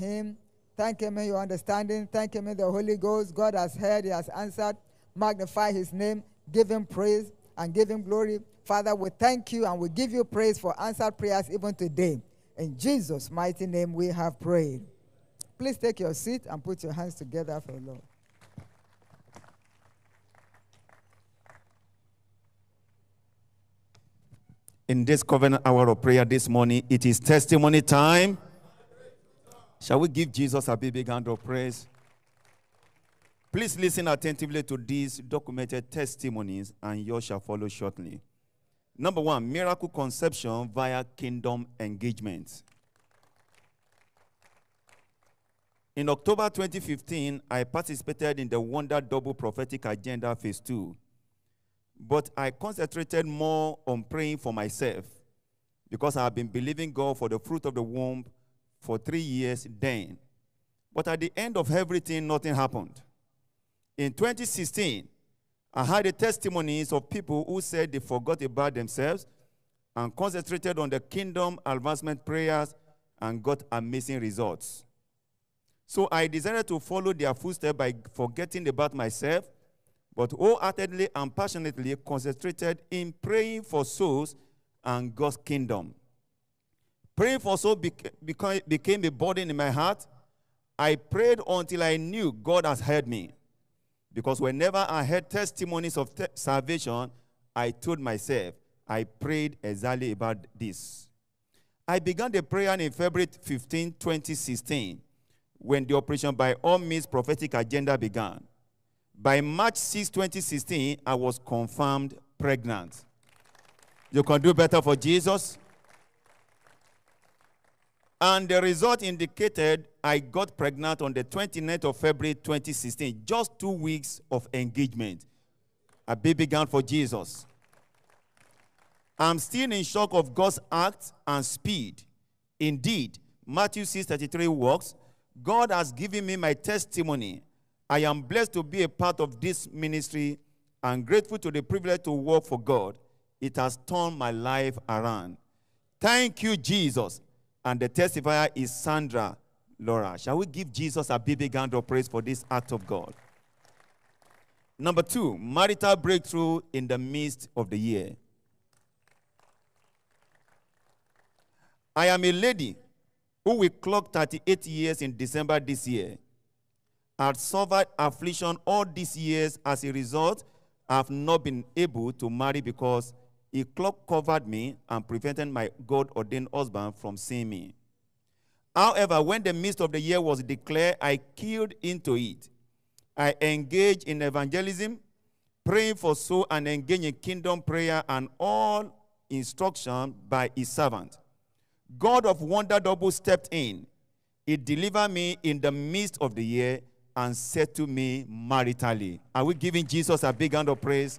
Him. Thank Him in your understanding. Thank Him in the Holy Ghost. God has heard, He has answered. Magnify His name. Give Him praise and give Him glory. Father, we thank you and we give you praise for answered prayers even today. In Jesus' mighty name, we have prayed. Please take your seat and put your hands together for the Lord. In this covenant hour of prayer this morning, it is testimony time. Shall we give Jesus a big, big hand of praise? Please listen attentively to these documented testimonies, and yours shall follow shortly. Number one, miracle conception via kingdom engagement. In October 2015, I participated in the Wonder Double Prophetic Agenda Phase 2. But I concentrated more on praying for myself because I have been believing God for the fruit of the womb for three years then. But at the end of everything, nothing happened. In 2016, I had the testimonies of people who said they forgot about themselves and concentrated on the kingdom advancement prayers and got amazing results. So I decided to follow their footsteps by forgetting about myself, but wholeheartedly and passionately concentrated in praying for souls and God's kingdom. Praying for souls became a burden in my heart. I prayed until I knew God has heard me. Because whenever I heard testimonies of te- salvation, I told myself, I prayed exactly about this. I began the prayer in February 15, 2016 when the Operation by All Means prophetic agenda began. By March 6, 2016, I was confirmed pregnant. You can do better for Jesus. And the result indicated I got pregnant on the 29th of February 2016, just two weeks of engagement. A baby girl for Jesus. I'm still in shock of God's act and speed. Indeed, Matthew 6:33 works God has given me my testimony. I am blessed to be a part of this ministry and grateful to the privilege to work for God. It has turned my life around. Thank you, Jesus. And the testifier is Sandra Laura. Shall we give Jesus a big hand of praise for this act of God? Number two, marital breakthrough in the midst of the year. I am a lady who will clock 38 years in December this year, had suffered affliction all these years. As a result, I have not been able to marry because a cloak covered me and prevented my God ordained husband from seeing me. However, when the midst of the year was declared, I killed into it. I engaged in evangelism, praying for soul, and engaged in kingdom prayer and all instruction by his servant. God of wonder double stepped in. He delivered me in the midst of the year and said to me maritally. Are we giving Jesus a big hand of praise?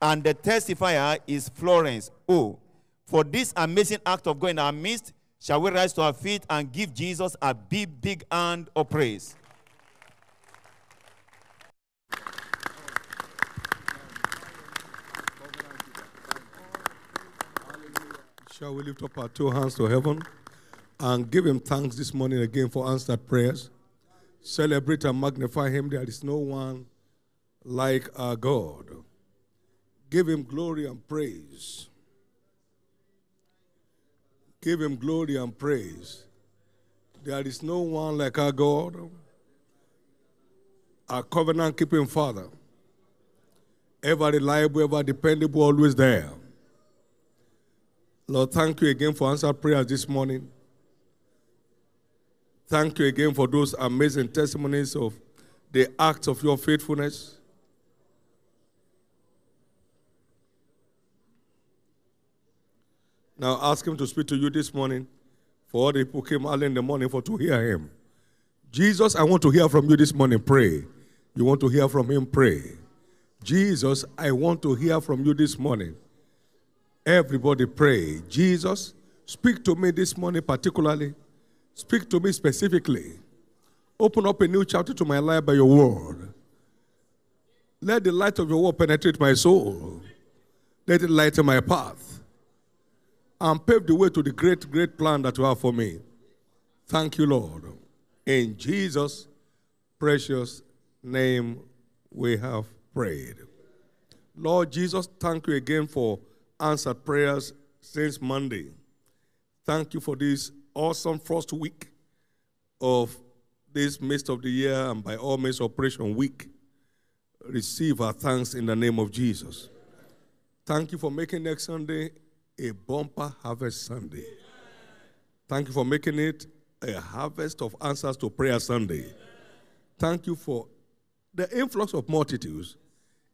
And the testifier is Florence. Oh, for this amazing act of God in our midst, shall we rise to our feet and give Jesus a big, big hand of praise? Shall we lift up our two hands to heaven and give him thanks this morning again for answered prayers? Celebrate and magnify him. There is no one like our God. Give him glory and praise. Give him glory and praise. There is no one like our God, our covenant keeping Father, ever reliable, ever dependable, always there. Lord, thank you again for answered prayers this morning. Thank you again for those amazing testimonies of the acts of your faithfulness. Now ask him to speak to you this morning for all the people came early in the morning for to hear him. Jesus, I want to hear from you this morning. Pray. You want to hear from him? Pray. Jesus, I want to hear from you this morning. Everybody pray. Jesus, speak to me this morning, particularly. Speak to me specifically. Open up a new chapter to my life by your word. Let the light of your word penetrate my soul. Let it lighten my path. And pave the way to the great, great plan that you have for me. Thank you, Lord. In Jesus' precious name we have prayed. Lord Jesus, thank you again for answered prayers since Monday. Thank you for this awesome first week of this midst of the year and by all means Operation Week. Receive our thanks in the name of Jesus. Thank you for making next Sunday a bumper harvest Sunday. Thank you for making it a harvest of answers to prayer Sunday. Thank you for the influx of multitudes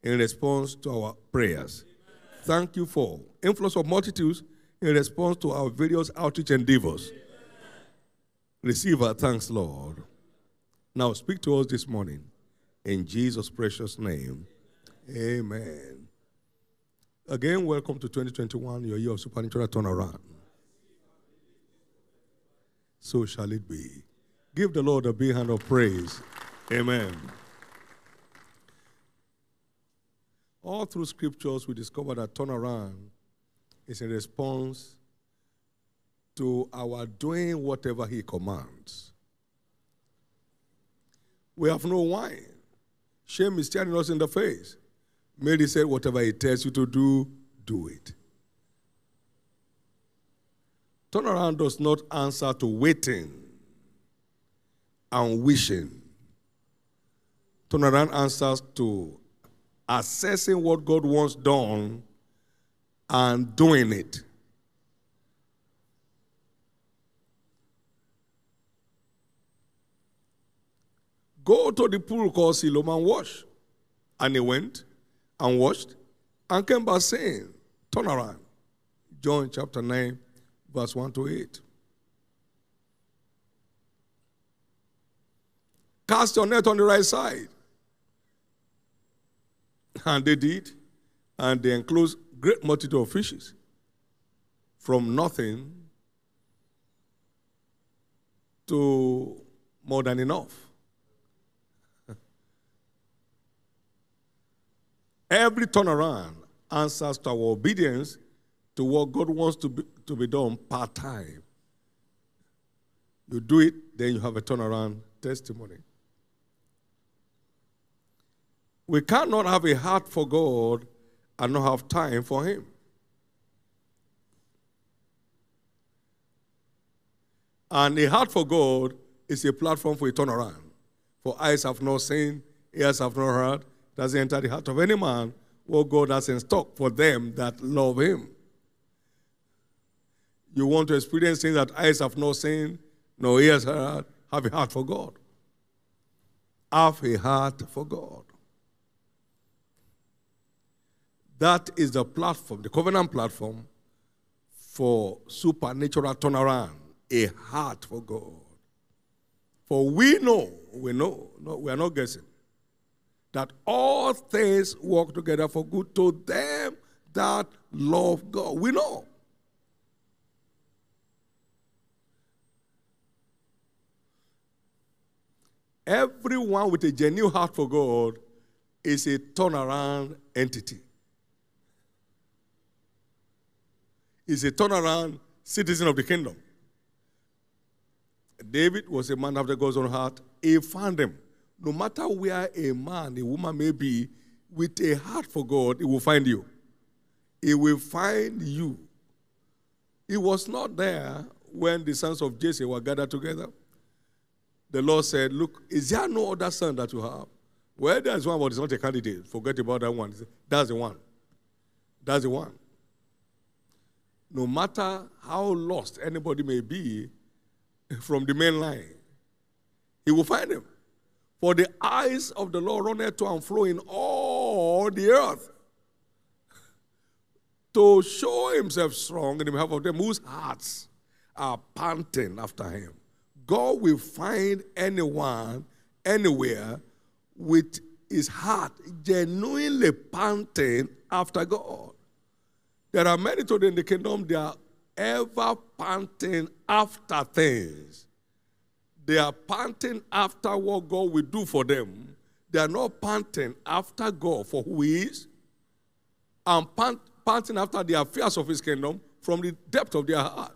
in response to our prayers. Thank you for influx of multitudes in response to our various outreach endeavors. Receive our thanks, Lord. Now speak to us this morning. In Jesus' precious name, amen. Again, welcome to 2021, your year of supernatural turnaround. So shall it be. Give the Lord a big hand of praise. Amen. All through scriptures, we discover that turnaround is a response to our doing whatever He commands. We have no wine. Shame is staring us in the face. Mary said, Whatever He tells you to do, do it. Turnaround does not answer to waiting and wishing. Turnaround answers to assessing what God wants done and doing it. Go to the pool called Siloam and wash. And he went and washed and came back saying, Turn around. John chapter 9, verse 1 to 8. Cast your net on the right side. And they did. And they enclosed great multitude of fishes. From nothing to more than enough. Every turnaround answers to our obedience to what God wants to be, to be done part time. You do it, then you have a turnaround testimony. We cannot have a heart for God and not have time for Him. And a heart for God is a platform for a turnaround. For eyes have not seen, ears have not heard, doesn't enter the heart of any man what God has in stock for them that love Him. You want to experience things that eyes have not seen, no ears heard, have a heart for God. Have a heart for God. That is the platform, the covenant platform for supernatural turnaround, a heart for God. For we know, we know, no, we are not guessing, that all things work together for good to them that love God. We know. Everyone with a genuine heart for God is a turnaround entity. Is a turnaround citizen of the kingdom. David was a man after God's own heart. He found him. No matter where a man, a woman may be, with a heart for God, he will find you. He will find you. He was not there when the sons of Jesse were gathered together the Lord said, Look, is there no other son that you have? Well, there's one, but it's not a candidate. Forget about that one. That's the one. That's the one. No matter how lost anybody may be from the main line, he will find him. For the eyes of the Lord run to and fro in all the earth to show himself strong in the behalf of them whose hearts are panting after him. God will find anyone, anywhere, with his heart genuinely panting after God. There are many today in the kingdom, they are ever panting after things. They are panting after what God will do for them. They are not panting after God for who He is, and pant, panting after the affairs of His kingdom from the depth of their heart.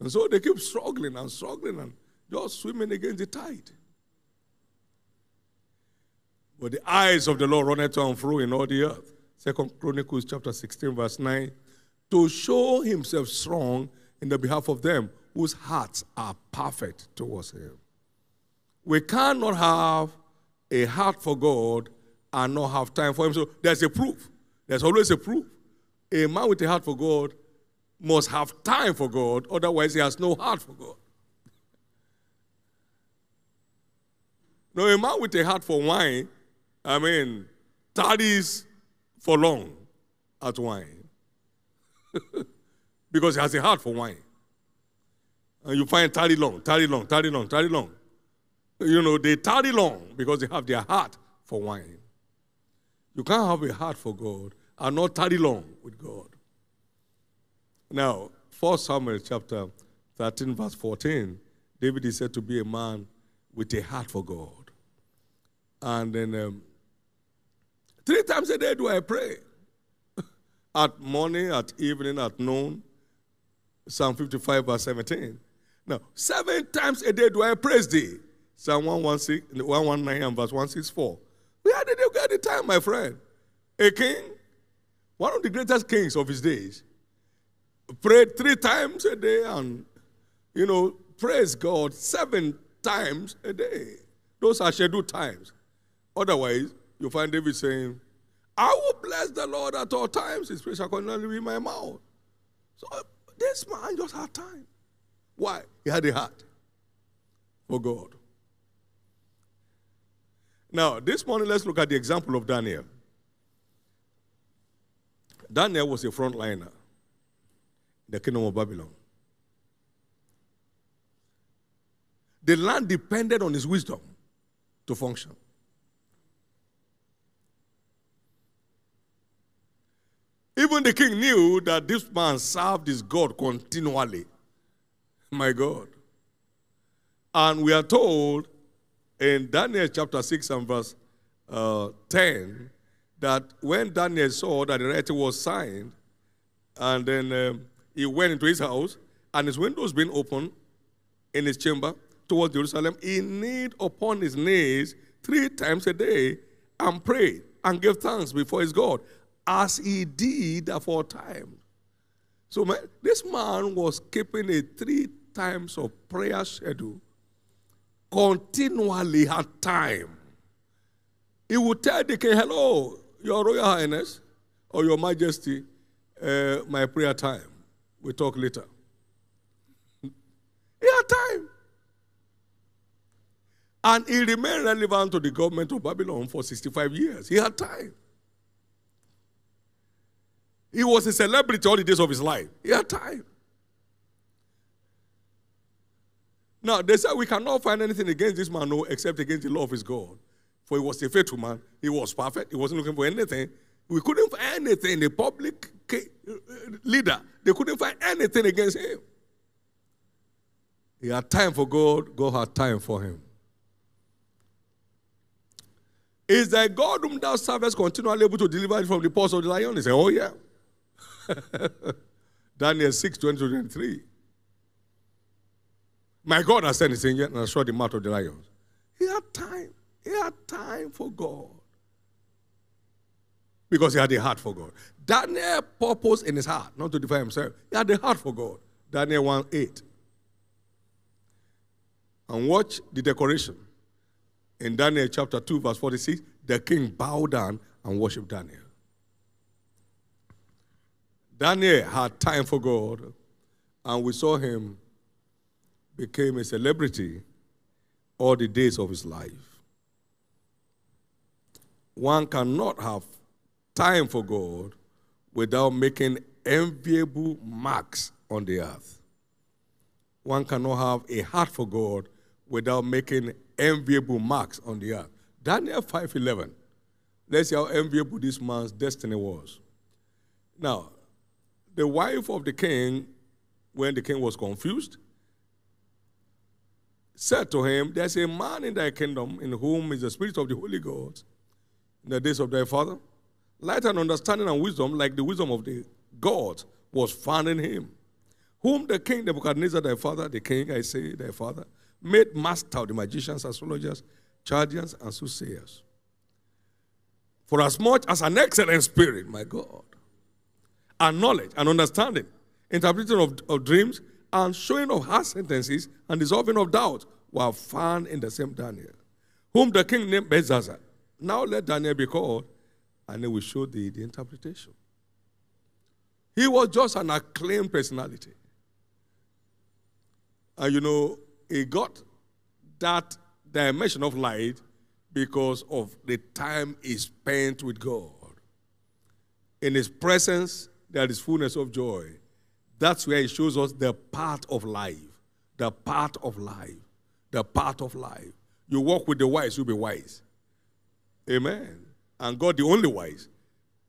And so they keep struggling and struggling and just swimming against the tide. But the eyes of the Lord runneth to and fro in all the earth. Second Chronicles chapter 16, verse 9. To show himself strong in the behalf of them whose hearts are perfect towards him. We cannot have a heart for God and not have time for him. So there's a proof. There's always a proof. A man with a heart for God must have time for God, otherwise, he has no heart for God. No, a man with a heart for wine, I mean, tarries for long at wine because he has a heart for wine. And you find tarry long, tarry long, tarry long, tarry long. You know, they tarry long because they have their heart for wine. You can't have a heart for God and not tarry long with God. Now, 1 Samuel chapter 13, verse 14, David is said to be a man with a heart for God. And then um, three times a day do I pray. at morning, at evening, at noon. Psalm 55, verse 17. Now, seven times a day do I praise thee. Psalm 116, 119 and verse 164. Where did you get the time, my friend? A king, one of the greatest kings of his days, prayed three times a day and, you know, praise God seven times a day. Those are scheduled times. Otherwise, you find David saying, I will bless the Lord at all times. His praise shall continually be in my mouth. So this man just had time. Why? He had a heart for God. Now, this morning, let's look at the example of Daniel. Daniel was a frontliner in the kingdom of Babylon. The land depended on his wisdom to function. Even the king knew that this man served his God continually. My God. And we are told in Daniel chapter 6 and verse uh, 10 that when Daniel saw that the writing was signed, and then um, he went into his house, and his windows being open in his chamber towards Jerusalem, he kneeled upon his knees three times a day and prayed and gave thanks before his God as he did aforetime. So man, this man was keeping a three times of prayer schedule, continually had time. He would tell the king, hello, your royal highness or your majesty, uh, my prayer time. We talk later. he had time. And he remained relevant to the government of Babylon for 65 years. He had time. He was a celebrity all the days of his life. He had time. Now, they said we cannot find anything against this man, no, except against the law of his God. For he was a faithful man. He was perfect. He wasn't looking for anything. We couldn't find anything. The public uh, leader, they couldn't find anything against him. He had time for God. God had time for him. Is that God whom thou servest continually able to deliver you from the paws of the lion? He said, Oh, yeah. Daniel 6, 20 23. My God has sent his angel and shot the mouth of the lions. He had time. He had time for God. Because he had a heart for God. Daniel purpose in his heart, not to define himself. He had a heart for God. Daniel 1 8. And watch the decoration. In Daniel chapter 2, verse 46, the king bowed down and worshiped Daniel. Daniel had time for God, and we saw him became a celebrity all the days of his life. One cannot have time for God without making enviable marks on the earth. One cannot have a heart for God without making enviable marks on the earth. Daniel 5:11. Let's see how enviable this man's destiny was. Now, the wife of the king, when the king was confused, said to him, There's a man in thy kingdom in whom is the spirit of the Holy Ghost in the days of thy father. Light and understanding and wisdom, like the wisdom of the gods, was found in him. Whom the king Nebuchadnezzar, thy father, the king, I say, thy father, made master of the magicians, astrologers, Chaldeans, and soothsayers. For as much as an excellent spirit, my God, and knowledge and understanding, interpreting of, of dreams, and showing of hard sentences and dissolving of doubt were found in the same Daniel, whom the king named Belteshazzar. Now let Daniel be called, and he will show thee the interpretation. He was just an acclaimed personality. And you know, he got that dimension of light because of the time he spent with God. In his presence, there is fullness of joy. That's where he shows us the path of life. The path of life. The path of life. You walk with the wise, you'll be wise. Amen. And God, the only wise,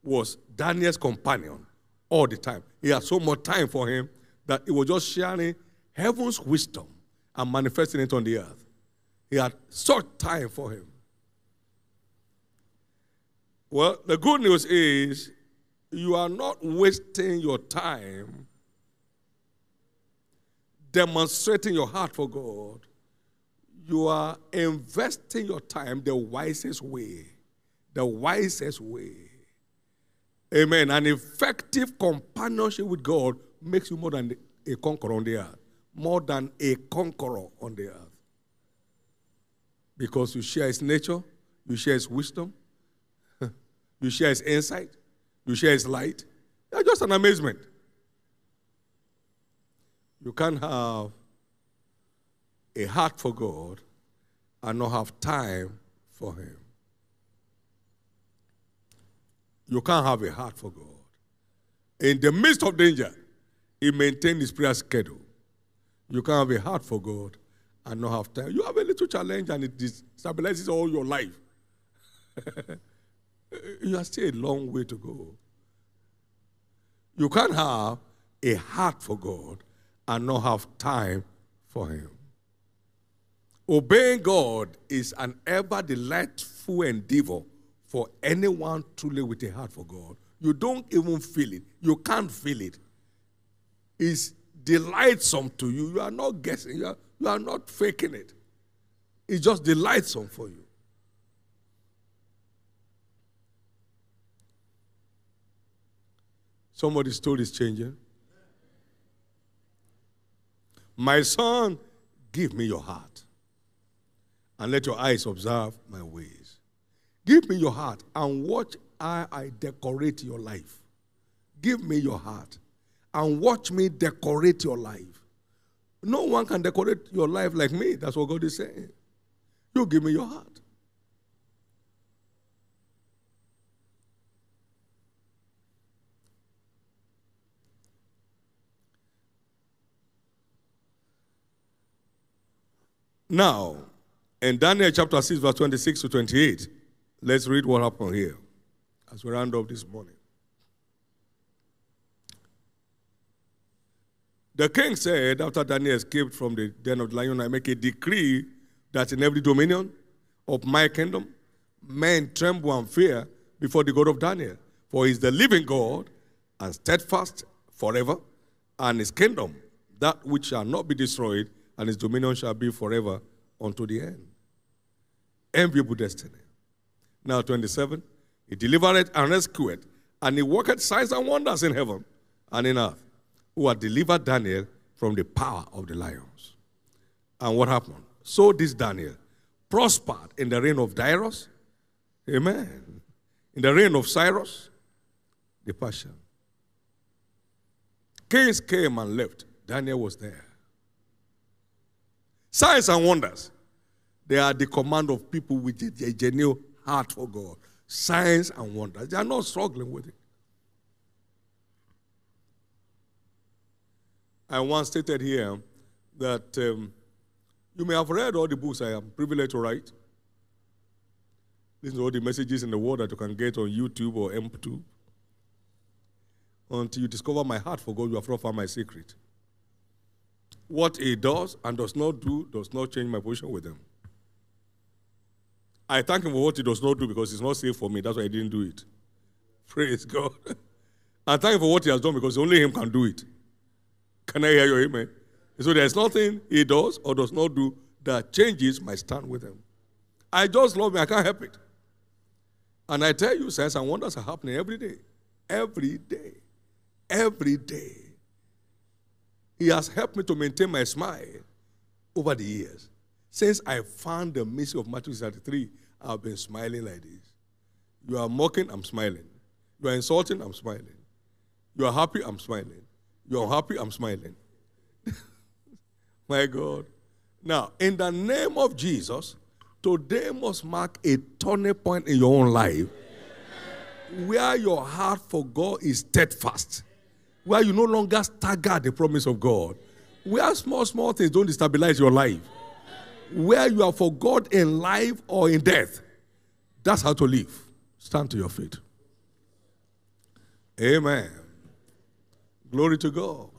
was Daniel's companion all the time. He had so much time for him that he was just sharing heaven's wisdom and manifesting it on the earth. He had such time for him. Well, the good news is you are not wasting your time demonstrating your heart for God. You are investing your time the wisest way. The wisest way. Amen. An effective companionship with God makes you more than a conqueror on the earth. More than a conqueror on the earth. Because you share his nature, you share his wisdom, you share his insight, you share his light. You're just an amazement. You can't have a heart for God and not have time for him. You can't have a heart for God. In the midst of danger, he maintained his prayer schedule. You can't have a heart for God and not have time. You have a little challenge and it stabilizes all your life. you are still a long way to go. You can't have a heart for God and not have time for Him. Obeying God is an ever delightful endeavor for anyone truly with a heart for God. You don't even feel it. You can't feel it. It's delightsome to you. You are not guessing. You are, you are not faking it. It's just delightsome for you. Somebody's story is changing. My son, give me your heart and let your eyes observe my ways. Give me your heart and watch how I decorate your life. Give me your heart and watch me decorate your life. No one can decorate your life like me. That's what God is saying. You give me your heart. Now, in Daniel chapter 6, verse 26 to 28, let's read what happened here as we round up this morning. The king said, after Daniel escaped from the den of the lion, I make a decree that in every dominion of my kingdom, men tremble and fear before the God of Daniel. For he is the living God and steadfast forever, and his kingdom, that which shall not be destroyed, and his dominion shall be forever unto the end. Enviable destiny. Now, 27. He delivered and rescued, and he worked signs and wonders in heaven and in earth, who had delivered Daniel from the power of the lions. And what happened? So this Daniel prospered in the reign of Darius. Amen. In the reign of Cyrus, the Persian. Kings came and left. Daniel was there. Signs and wonders. They are the command of people with a genuine heart for God. Signs and wonders. They are not struggling with it. I once stated here that um, you may have read all the books I am privileged to write. These are all the messages in the world that you can get on YouTube or M2. Until you discover my heart for God, you have not found my secret. What he does and does not do does not change my position with him. I thank him for what he does not do because it's not safe for me. That's why I didn't do it. Praise God. I thank him for what he has done because only him can do it. Can I hear your amen? So there's nothing he does or does not do that changes my stand with Him. I just love Him. I can't help it. And I tell you, signs and wonders are happening every day. Every day. Every day. He has helped me to maintain my smile over the years. Since I found the mystery of Matthew 33, I've been smiling like this. You are mocking, I'm smiling. You are insulting, I'm smiling. You are happy, I'm smiling. You are happy, I'm smiling. My God. Now, in the name of Jesus, today must mark a turning point in your own life where your heart for God is steadfast, where you no longer stagger the promise of God, where small, small things don't destabilize your life, where you are for God in life or in death. That's how to live. Stand to your feet. Amen. Glory to God.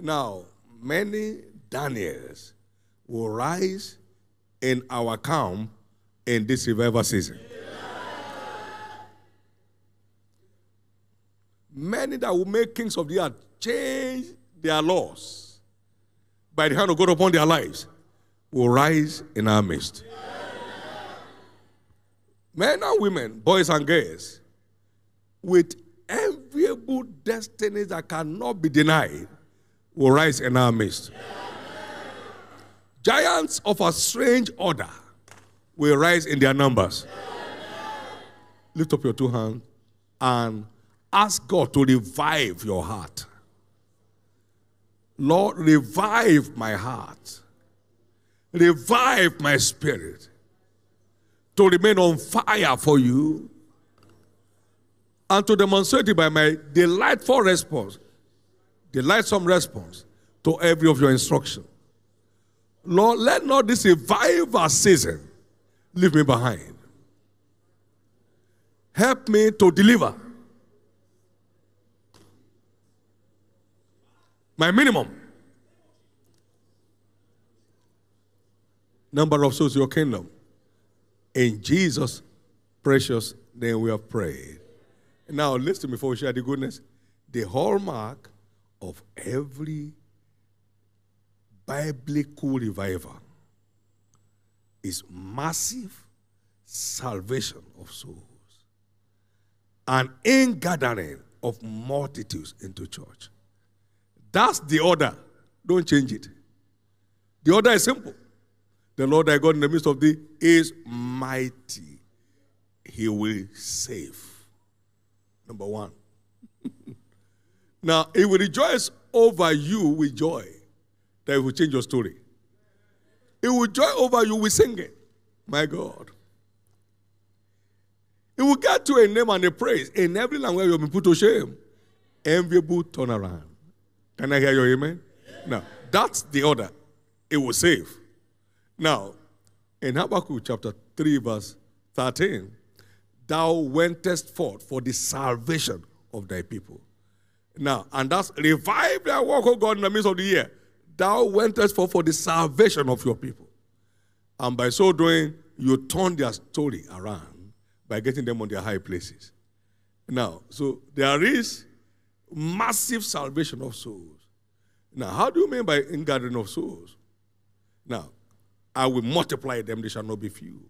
Now, many Daniels will rise in our camp in this revival season. Many that will make kings of the earth change their laws by the hand of God upon their lives will rise in our midst. Men and women, boys and girls, with enviable destinies that cannot be denied, will rise in our midst. Giants of a strange order will rise in their numbers. Lift up your two hands and ask God to revive your heart. Lord, revive my heart. Revive my spirit to remain on fire for you and to demonstrate it by my delightful response, delightsome response to every of your instruction. Lord, let not this revival season leave me behind. Help me to deliver my minimum number of souls your kingdom. In Jesus' precious name we have prayed. Now listen before we share the goodness. The hallmark of every biblical revival is massive salvation of souls and ingathering of multitudes into church. That's the order. Don't change it. The order is simple. The Lord thy God in the midst of thee is mighty. He will save. Number one. now, he will rejoice over you with joy that he will change your story. He will joy over you with singing. My God. It will get to a name and a praise in every language you've been put to shame. Enviable turnaround. Can I hear your amen? Now, that's the order. It will save. Now, in Habakkuk chapter 3, verse 13, thou wentest forth for the salvation of thy people. Now, and that's revive thy work, O God, in the midst of the year. Thou wentest forth for the salvation of your people. And by so doing, you turn their story around by getting them on their high places. Now, so there is massive salvation of souls. Now, how do you mean by ingathering of souls? Now, I will multiply them, they shall not be few.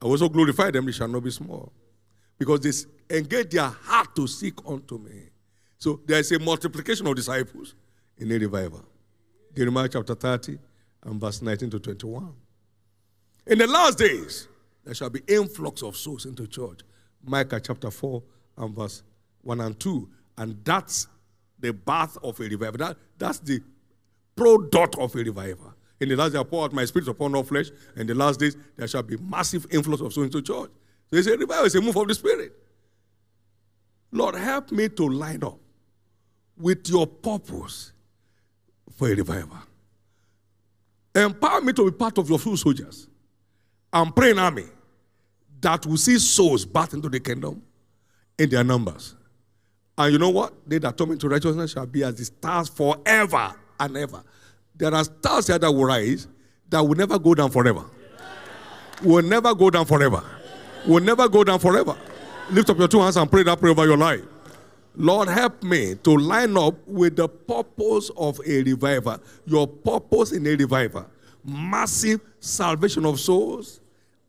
I will also glorify them, they shall not be small. Because they engage their heart to seek unto me. So there is a multiplication of disciples in a revival. Jeremiah chapter 30 and verse 19 to 21. In the last days, there shall be influx of souls into church. Micah chapter 4 and verse 1 and 2. And that's the birth of a revival. That, that's the product of a revival. In the last day, I pour out my spirit upon all flesh. In the last days, there shall be massive influx of souls into church. So it's a revival, it's a move of the Spirit. Lord, help me to line up with your purpose for a revival. Empower me to be part of your few soldiers and pray an army that will see souls birthed into the kingdom in their numbers. And you know what? They that come into righteousness shall be as the stars forever and ever. There are stars here that will rise that will never go down forever. Will never go down forever. Will never go down forever. Lift up your two hands and pray that prayer over your life. Lord, help me to line up with the purpose of a revival. Your purpose in a revival massive salvation of souls,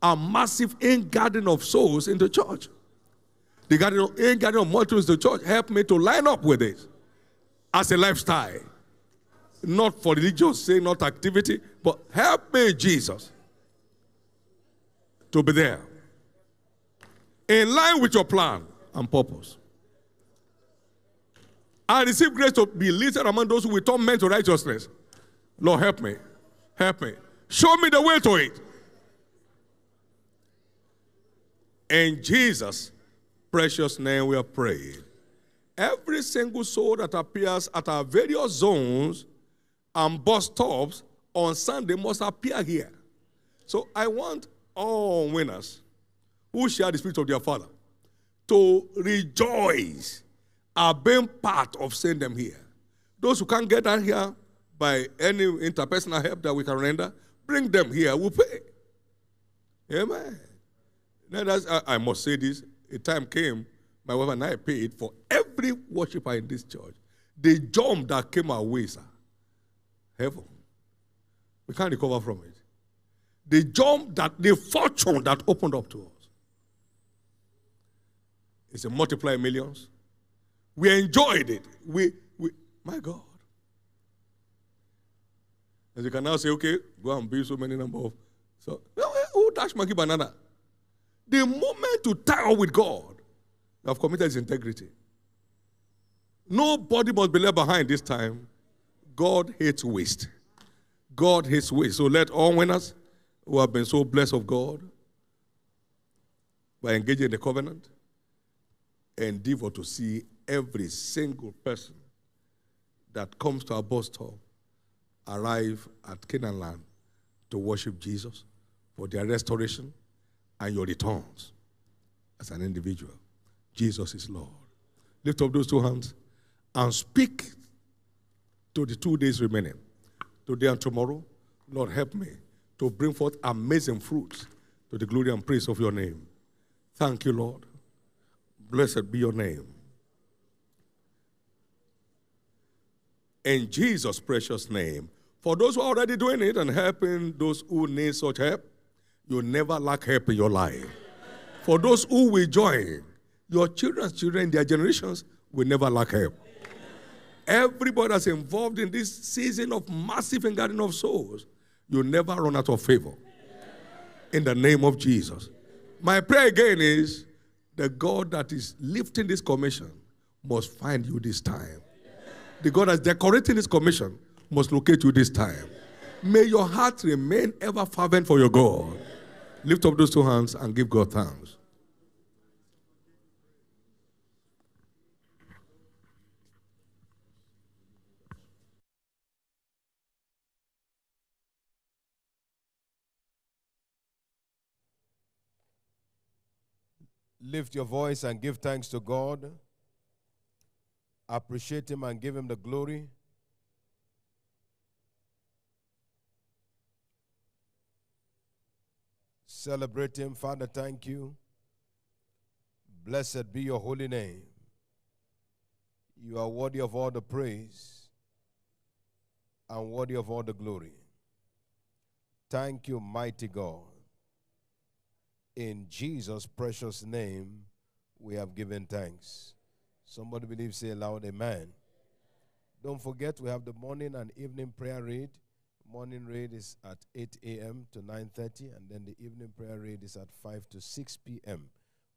a massive ingathering of souls in the church. The gathering, ingathering of multitudes in the church helped me to line up with it as a lifestyle. Not for religious sake, not activity, but help me, Jesus, to be there. In line with your plan and purpose. I receive grace to be listed among those who will turn men to righteousness. Lord, help me. Help me. Show me the way to it. In Jesus' precious name, we are praying. Every single soul that appears at our various zones and bus stops on Sunday must appear here. So I want all winners who share the spirit of their father to rejoice at being part of sending them here. Those who can't get down here by any interpersonal help that we can render, bring them here. We'll pay. Amen. Now that's, I, I must say this. A time came, my wife and I paid for every worshiper in this church. The jump that came our way, sir. Heaven. We can't recover from it. The jump that, the fortune that opened up to us. It's a multiply millions. We enjoyed it. We, we, my God. As you can now say, okay, go and build so many number of. So, who dash monkey banana? The moment to tie up with God, you have committed his integrity. Nobody must be left behind this time. God hates waste. God hates waste. So let all winners who have been so blessed of God by engaging in the covenant endeavor to see every single person that comes to our bus stop arrive at Canaan land to worship Jesus for their restoration and your returns as an individual. Jesus is Lord. Lift up those two hands and speak to the two days remaining, today and tomorrow. Lord, help me to bring forth amazing fruits to the glory and praise of your name. Thank you, Lord. Blessed be your name. In Jesus' precious name. For those who are already doing it and helping those who need such help, you never lack help in your life. For those who will join, your children's children, their generations, will never lack help. Everybody that's involved in this season of massive gathering of souls, you never run out of favor. In the name of Jesus. My prayer again is the God that is lifting this commission must find you this time. The God that's decorating this commission must locate you this time. May your heart remain ever fervent for your God. Lift up those two hands and give God thanks. Lift your voice and give thanks to God. Appreciate Him and give Him the glory. Celebrate Him. Father, thank you. Blessed be your holy name. You are worthy of all the praise and worthy of all the glory. Thank you, mighty God. In Jesus' precious name, we have given thanks. Somebody believe, say aloud, Amen. Don't forget, we have the morning and evening prayer read. Morning read is at 8 a.m. to 9:30, and then the evening prayer read is at 5 to 6 p.m.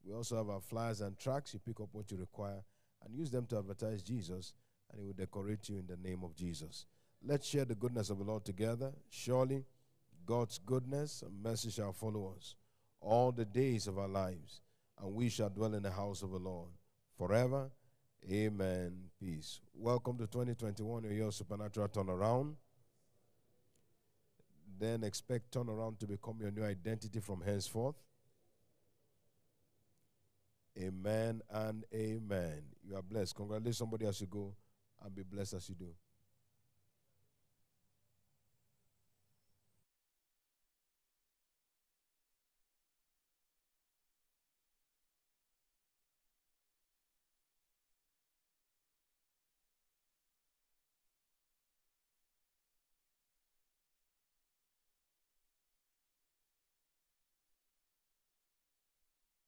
We also have our flyers and tracks. You pick up what you require and use them to advertise Jesus, and He will decorate you in the name of Jesus. Let's share the goodness of the Lord together. Surely, God's goodness and mercy shall follow us all the days of our lives, and we shall dwell in the house of the Lord forever. Amen. Peace. Welcome to 2021, your supernatural turnaround. Then expect turnaround to become your new identity from henceforth. Amen and amen. You are blessed. Congratulate somebody as you go and be blessed as you do.